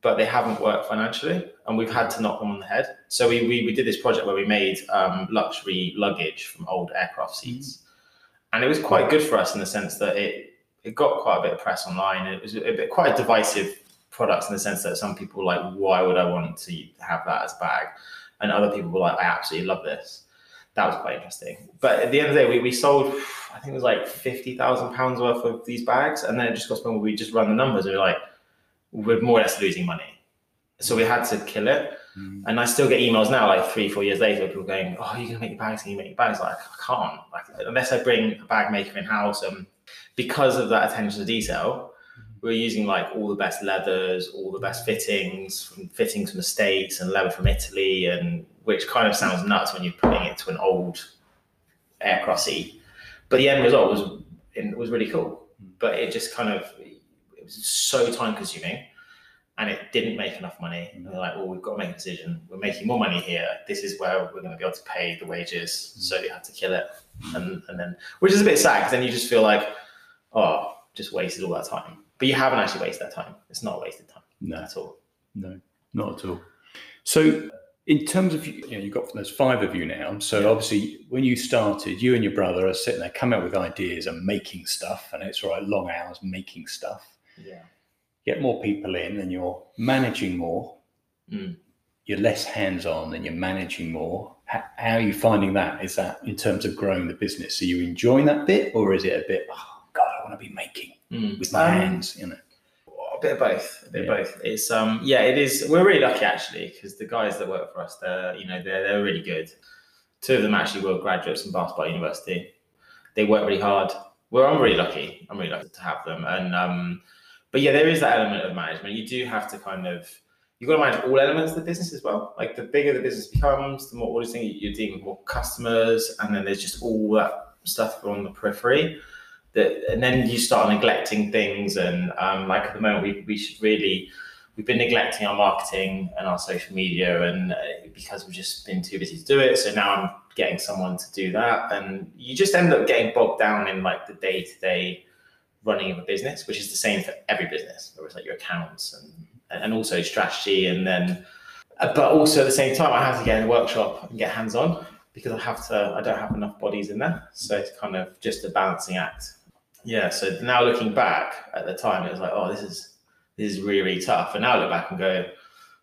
but they haven't worked financially. And we've had to knock them on the head. So we, we, we did this project where we made um, luxury luggage from old aircraft seats. And it was quite good for us in the sense that it, it got quite a bit of press online. It was a bit quite a divisive product in the sense that some people were like, why would I want to have that as a bag? And other people were like, I absolutely love this that was quite interesting. But at the end of the day, we, we sold, I think it was like fifty thousand pounds worth of these bags, and then it just got to the point where we just run the numbers, and we are like, we're more or less losing money. So we had to kill it. Mm. And I still get emails now, like three, four years later, people going, "Oh, you're gonna make your bags? Can you make your bags?" Like, I can't. Like, unless I bring a bag maker in house, and because of that attention to detail, we're using like all the best leathers, all the best fittings, from fittings from the states and leather from Italy, and which kind of sounds nuts when you're putting it to an old aircraft seat. But the end result was it was really cool. But it just kind of it was so time consuming and it didn't make enough money. Mm-hmm. And they're like, well, we've got to make a decision. We're making more money here. This is where we're going to be able to pay the wages. Mm-hmm. So you had to kill it. And, and then, which is a bit sad because then you just feel like, oh, just wasted all that time. But you haven't actually wasted that time. It's not wasted time No, at all. no, not at all. So, in terms of you know, you've got there's five of you now. So obviously, when you started, you and your brother are sitting there coming up with ideas and making stuff, and it's right, long hours making stuff. Yeah. Get more people in, and you're managing more. Mm. You're less hands-on, and you're managing more. How, how are you finding that? Is that in terms of growing the business? Are you enjoying that bit, or is it a bit? Oh God, I want to be making Mm. with my Um, hands. You know. A bit of both. A bit Yeah. of both. It's um yeah, it is. We're really lucky actually because the guys that work for us, they're you know they're they're really good. Two of them actually were graduates from Bath Spa University. They work really hard. Well, I'm really lucky. I'm really lucky to have them. And um, but yeah, there is that element of management. You do have to kind of you've got to manage all elements of the business as well. Like the bigger the business becomes, the more auditing you're dealing with more customers, and then there's just all that stuff on the periphery that, and then you start neglecting things. And um, like at the moment, we, we should really, we've been neglecting our marketing and our social media and uh, because we've just been too busy to do it. So now I'm getting someone to do that. And you just end up getting bogged down in like the day to day running of a business, which is the same for every business, where it's like your accounts and, and also strategy. And then, uh, but also at the same time, I have to get in a workshop and get hands on because I have to, I don't have enough bodies in there. So it's kind of just a balancing act. Yeah. So now looking back at the time, it was like, oh, this is, this is really, really tough. And now I look back and go,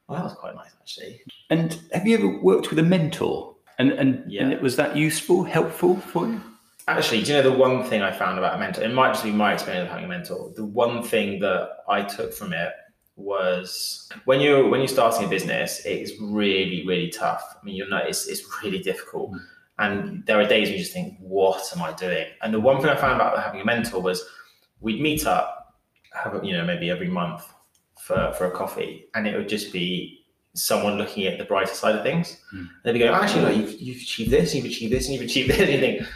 well, that was quite nice actually. And have you ever worked with a mentor? And and, Yeah. and was that useful, helpful for you? Actually, do you know the one thing I found about a mentor? It might just be my experience of having a mentor. The one thing that I took from it was when you're when you're starting a business, it's really really tough. I mean, you'll know it's it's really difficult, mm. And there are days you just think, "What am I doing?" And the one thing I found about having a mentor was we'd meet up, have a, you know maybe every month for for a coffee, and it would just be someone looking at the brighter side of things. Hmm. And they'd be going, actually, look, you've, you've achieved this, you've achieved this, and you've achieved this. And you think,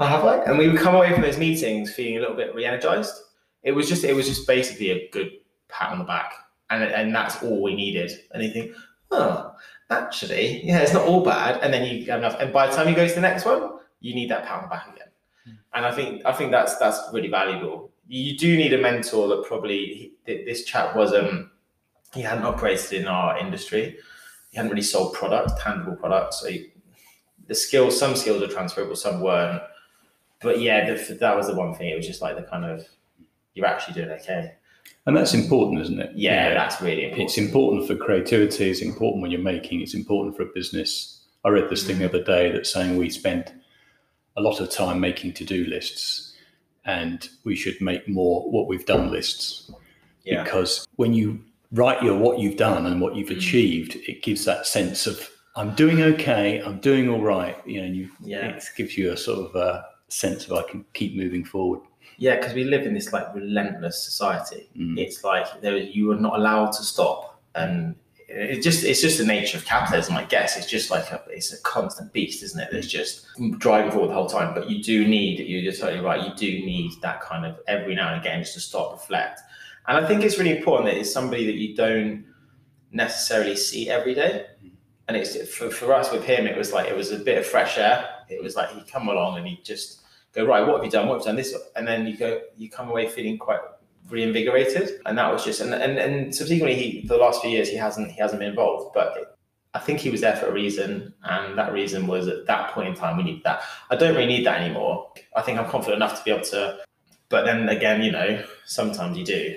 oh, have I? And we would come away from those meetings feeling a little bit re-energized. It was just, it was just basically a good pat on the back, and and that's all we needed. And you think, oh, actually, yeah, it's not all bad. And then you have enough. And by the time you go to the next one, you need that the back again. And I think I think that's that's really valuable. You do need a mentor that probably he- this chap was um he hadn't operated in our industry. He hadn't really sold product, tangible products. So he, the skills, some skills are transferable, some weren't. But yeah, the, that was the one thing. It was just like the kind of you're actually doing okay. And that's important, isn't it? Yeah, that's really important. It's important for creativity. It's important when you're making. It's important for a business. I read this thing the other day that's saying we spend a lot of time making to-do lists, and we should make more what we've done lists. yeah, Because when you write your what you've done and what you've Mm. achieved, it gives that sense of I'm doing okay. I'm doing all right. You know, and you Yeah. it gives you a sort of a sense of I can keep moving forward. Yeah, because we live in this like relentless society. Mm. It's like there you are not allowed to stop, and it just it's just the nature of capitalism, I guess. It's just like a, it's a constant beast, isn't it? That's just driving forward the whole time. But you do need you're you're totally right. You do need that kind of every now and again just to stop, reflect, and I think it's really important that it's somebody that you don't necessarily see every day. And it's for, for us with him, it was like it was a bit of fresh air. It was like he'd come along and he'd just go, right, what have you done? What have you done? This, and then you go, you come away feeling quite reinvigorated. And that was just, and and, and subsequently, he the last few years he hasn't he hasn't been involved, but it, I think he was there for a reason, and that reason was at that point in time we need that. I don't really need that anymore. I think I'm confident enough to be able to, but then again, you know, sometimes you do.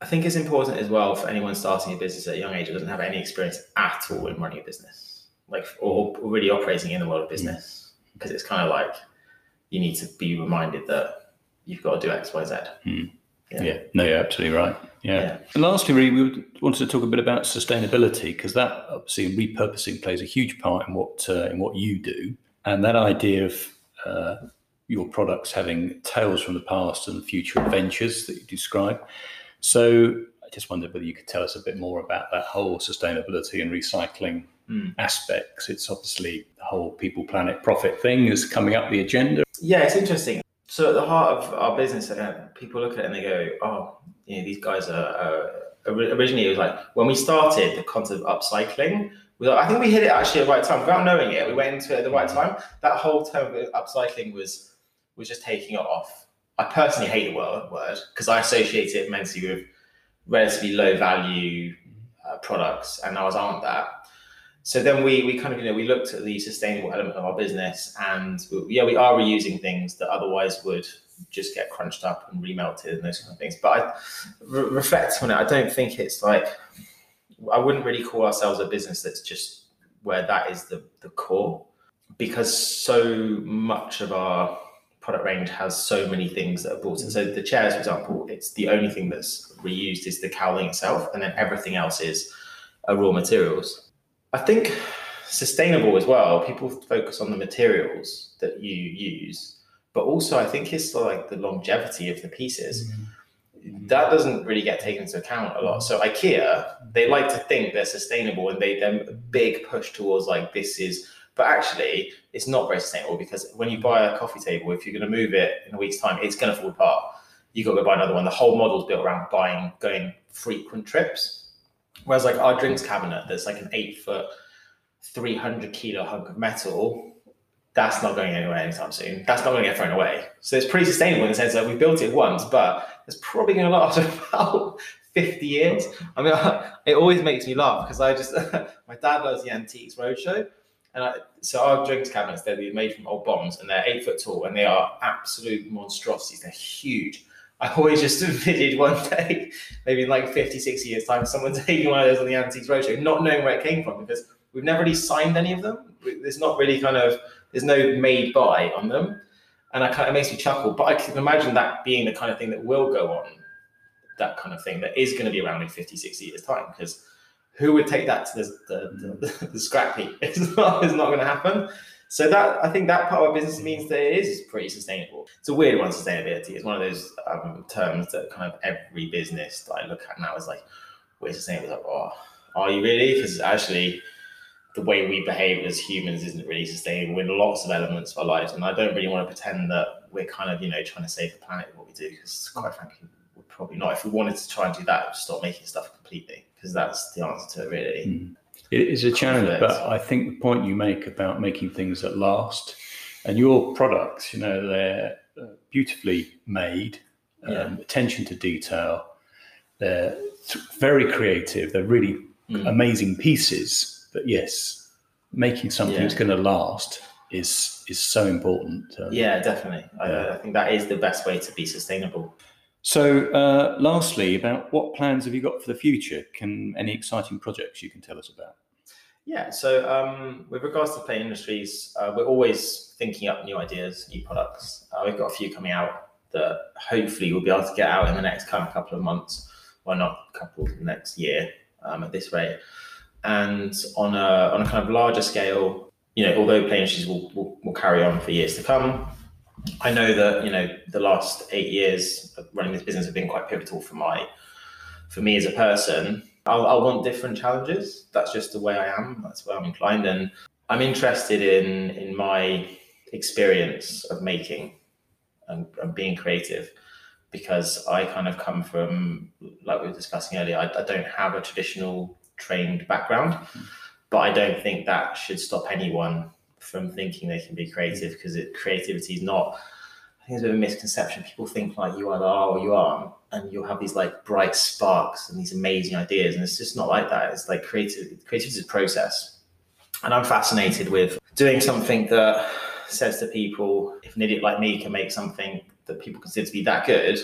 I think it's important as well for anyone starting a business at a young age who doesn't have any experience at all in running a business, like or, or really operating in the world of business, mm. because it's kind of like you need to be reminded that you've got to do X, Y, Z. Yeah. Yeah. no, you're absolutely right. Yeah. Yeah. And lastly, really, we wanted to talk a bit about sustainability because that obviously repurposing plays a huge part in what uh, in what you do, and that idea of uh, your products having tales from the past and future adventures that you describe. So I just wondered whether you could tell us a bit more about that whole sustainability and recycling Mm. aspects. It's obviously the whole people, planet, profit thing is coming up the agenda. Yeah, it's interesting. So at the heart of our business, people look at it and they go, "Oh, you know, these guys are." Uh, originally, it was like when we started the concept of upcycling. We, I think we hit it actually at the right time without knowing it. We went into it at the right time. That whole term of upcycling was was just taking it off. I personally hate the word word because I associate it mentally with relatively low value uh, products, and ours aren't that. So then we we kind of you know we looked at the sustainable element of our business, and we, yeah, we are reusing things that otherwise would just get crunched up and remelted and those kind of things. But I re- reflect on it. I don't think it's like I wouldn't really call ourselves a business that's just where that is the the core, because so much of our product range has so many things that are bought in. So the chairs, for example, it's the only thing that's reused is the cowling itself, and then everything else is raw materials. I think sustainable as well. People focus on the materials that you use, but also I think it's like the longevity of the pieces. Mm-hmm. That doesn't really get taken into account a lot. So IKEA, they like to think they're sustainable, and they them a big push towards like this is But actually, it's not very sustainable because when you buy a coffee table, if you're going to move it in a week's time, it's going to fall apart. You got to go buy another one. The whole model's built around buying, going frequent trips. Whereas like our drinks cabinet, that's like an eight foot, 300 kilo hunk of metal, that's not going anywhere anytime soon. That's not going to get thrown away. So it's pretty sustainable in the sense that we built it once, but it's probably going to last about 50 years. I mean, it always makes me laugh because I just, my dad loves the Antiques Roadshow. And I, so our drinks cabinets, they're made from old bombs and they're eight foot tall and they are absolute monstrosities. They're huge. I always just envisaged one day, maybe in like 50, 60 years' time, someone taking one of those on the Antiques Roadshow, not knowing where it came from because we've never really signed any of them. There's not really kind of, there's no made by on them. And I kind of, it makes me chuckle, but I can imagine that being the kind of thing that will go on, that kind of thing that is going to be around in 50, 60 years' time because who would take that to the, the, the, the scrap heap? It's not, it's not going to happen. So that I think that part of our business means that it is pretty sustainable. It's a weird one, sustainability. It's one of those um, terms that kind of every business that I look at now is like, we're sustainable. Like, oh, are you really? Because actually, the way we behave as humans isn't really sustainable in lots of elements of our lives. And I don't really want to pretend that we're kind of, you know, trying to save the planet with what we do, because quite frankly, we're probably not. If we wanted to try and do that, stop making stuff completely, because that's the answer to it, really. Mm. It is a challenge, but I think the point you make about making things that last and your products, you know, they're uh, beautifully made, um, yeah. attention to detail, they're very creative, they're really mm. amazing pieces. But yes, making something yeah. that's going to last is is so important. Um, yeah, definitely. Yeah. I, I think that is the best way to be sustainable. So, uh, lastly, about what plans have you got for the future? Can any exciting projects you can tell us about? Yeah, so um, with regards to Plane Industries, uh, we're always thinking up new ideas, new products. Uh, we've got a few coming out that hopefully we'll be able to get out in the next kind of couple of months, or not a couple next year um, at this rate. And on a on a kind of larger scale, you know, although Plane Industries will, will, will carry on for years to come, I know that you know the last eight years of running this business have been quite pivotal for my for me as a person. I'll, I'll want different challenges. That's just the way I am. That's where I'm inclined, and I'm interested in in my experience of making and, and being creative because I kind of come from like we were discussing earlier. I, I don't have a traditional trained background, but I don't think that should stop anyone from thinking they can be mm. creative because creativity is not. I think there's a misconception. People think like you either are or you aren't, and you'll have these like bright sparks and these amazing ideas, and it's just not like that. It's like creative. Creativity is a process, and I'm fascinated with doing something that says to people, if an idiot like me can make something that people consider to be that good,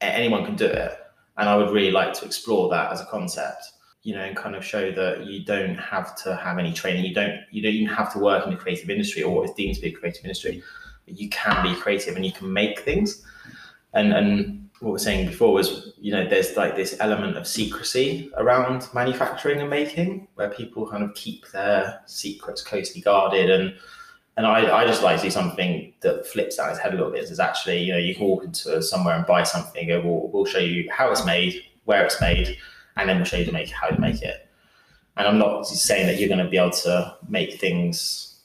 anyone can do it. And I would really like to explore that as a concept you know, and kind of show that you don't have to have any training. You don't you don't even have to work in the creative industry or what is deemed to be a creative industry. You can be creative and you can make things. And and what we we're saying before was, you know, there's like this element of secrecy around manufacturing and making where people kind of keep their secrets closely guarded and and I, I just like to see something that flips its head a little bit. Is actually, you know, you can walk into somewhere and buy something, and we'll, we'll show you how it's made, where it's made, and then we'll show you to make how to make it. And I'm not saying that you're going to be able to make things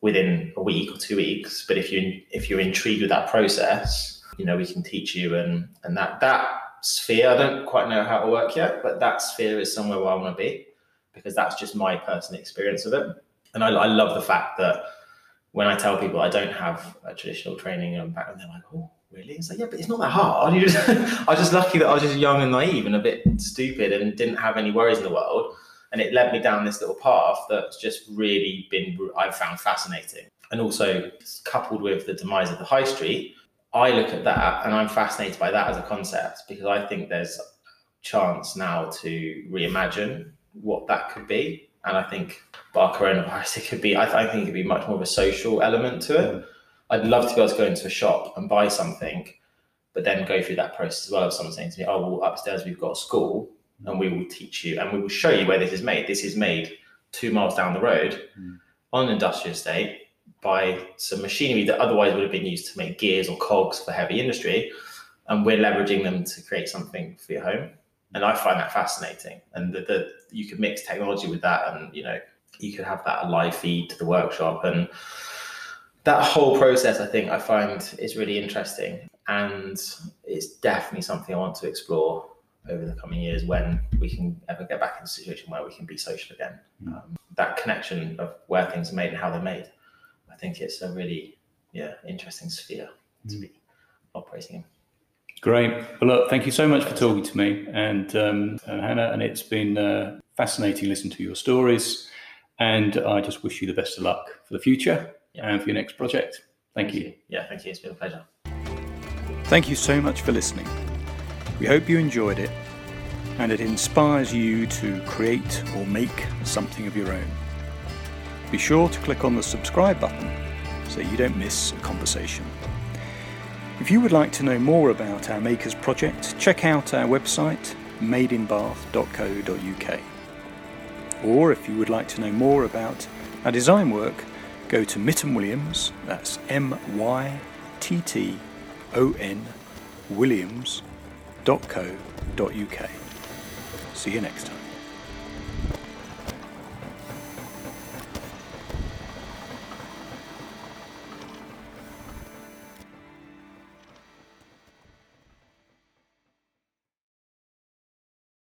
within a week or two weeks, but if you if you're intrigued with that process, you know we can teach you and and that that sphere. I don't quite know how to work yet, but that sphere is somewhere where I want to be because that's just my personal experience of it. And I, I love the fact that when I tell people I don't have a traditional training and background, they're like, oh, really? Like, yeah, but it's not that hard. You just, I was just lucky that I was just young and naive and a bit stupid and didn't have any worries in the world. And it led me down this little path that's just really been, I've found fascinating. And also coupled with the demise of the high street, I look at that and I'm fascinated by that as a concept because I think there's a chance now to reimagine what that could be. And I think bar coronavirus, it could be, I, th- I think it could be much more of a social element to it. I'd love to be able to go into a shop and buy something, but then go through that process as well of someone saying to me, "Oh, well, upstairs we've got a school, and we will teach you, and we will show you where this is made. This is made two miles down the road mm. on an industrial estate by some machinery that otherwise would have been used to make gears or cogs for heavy industry, and we're leveraging them to create something for your home." And I find that fascinating, and that you can mix technology with that, and you know, you could have that live feed to the workshop and that whole process i think i find is really interesting and it's definitely something i want to explore over the coming years when we can ever get back in a situation where we can be social again mm. um, that connection of where things are made and how they're made i think it's a really yeah interesting sphere mm. to be operating in Great. Well, look, thank you so much for talking to me and, um, and Hannah. And it's been uh, fascinating listening to your stories. And I just wish you the best of luck for the future yeah. and for your next project. Thank, thank you. you. Yeah, thank you. It's been a pleasure. Thank you so much for listening. We hope you enjoyed it and it inspires you to create or make something of your own. Be sure to click on the subscribe button so you don't miss a conversation. If you would like to know more about our Makers project, check out our website madeinbath.co.uk. Or if you would like to know more about our design work, go to Mytton Williams, that's M Y T T O N Williams.co.uk. See you next time.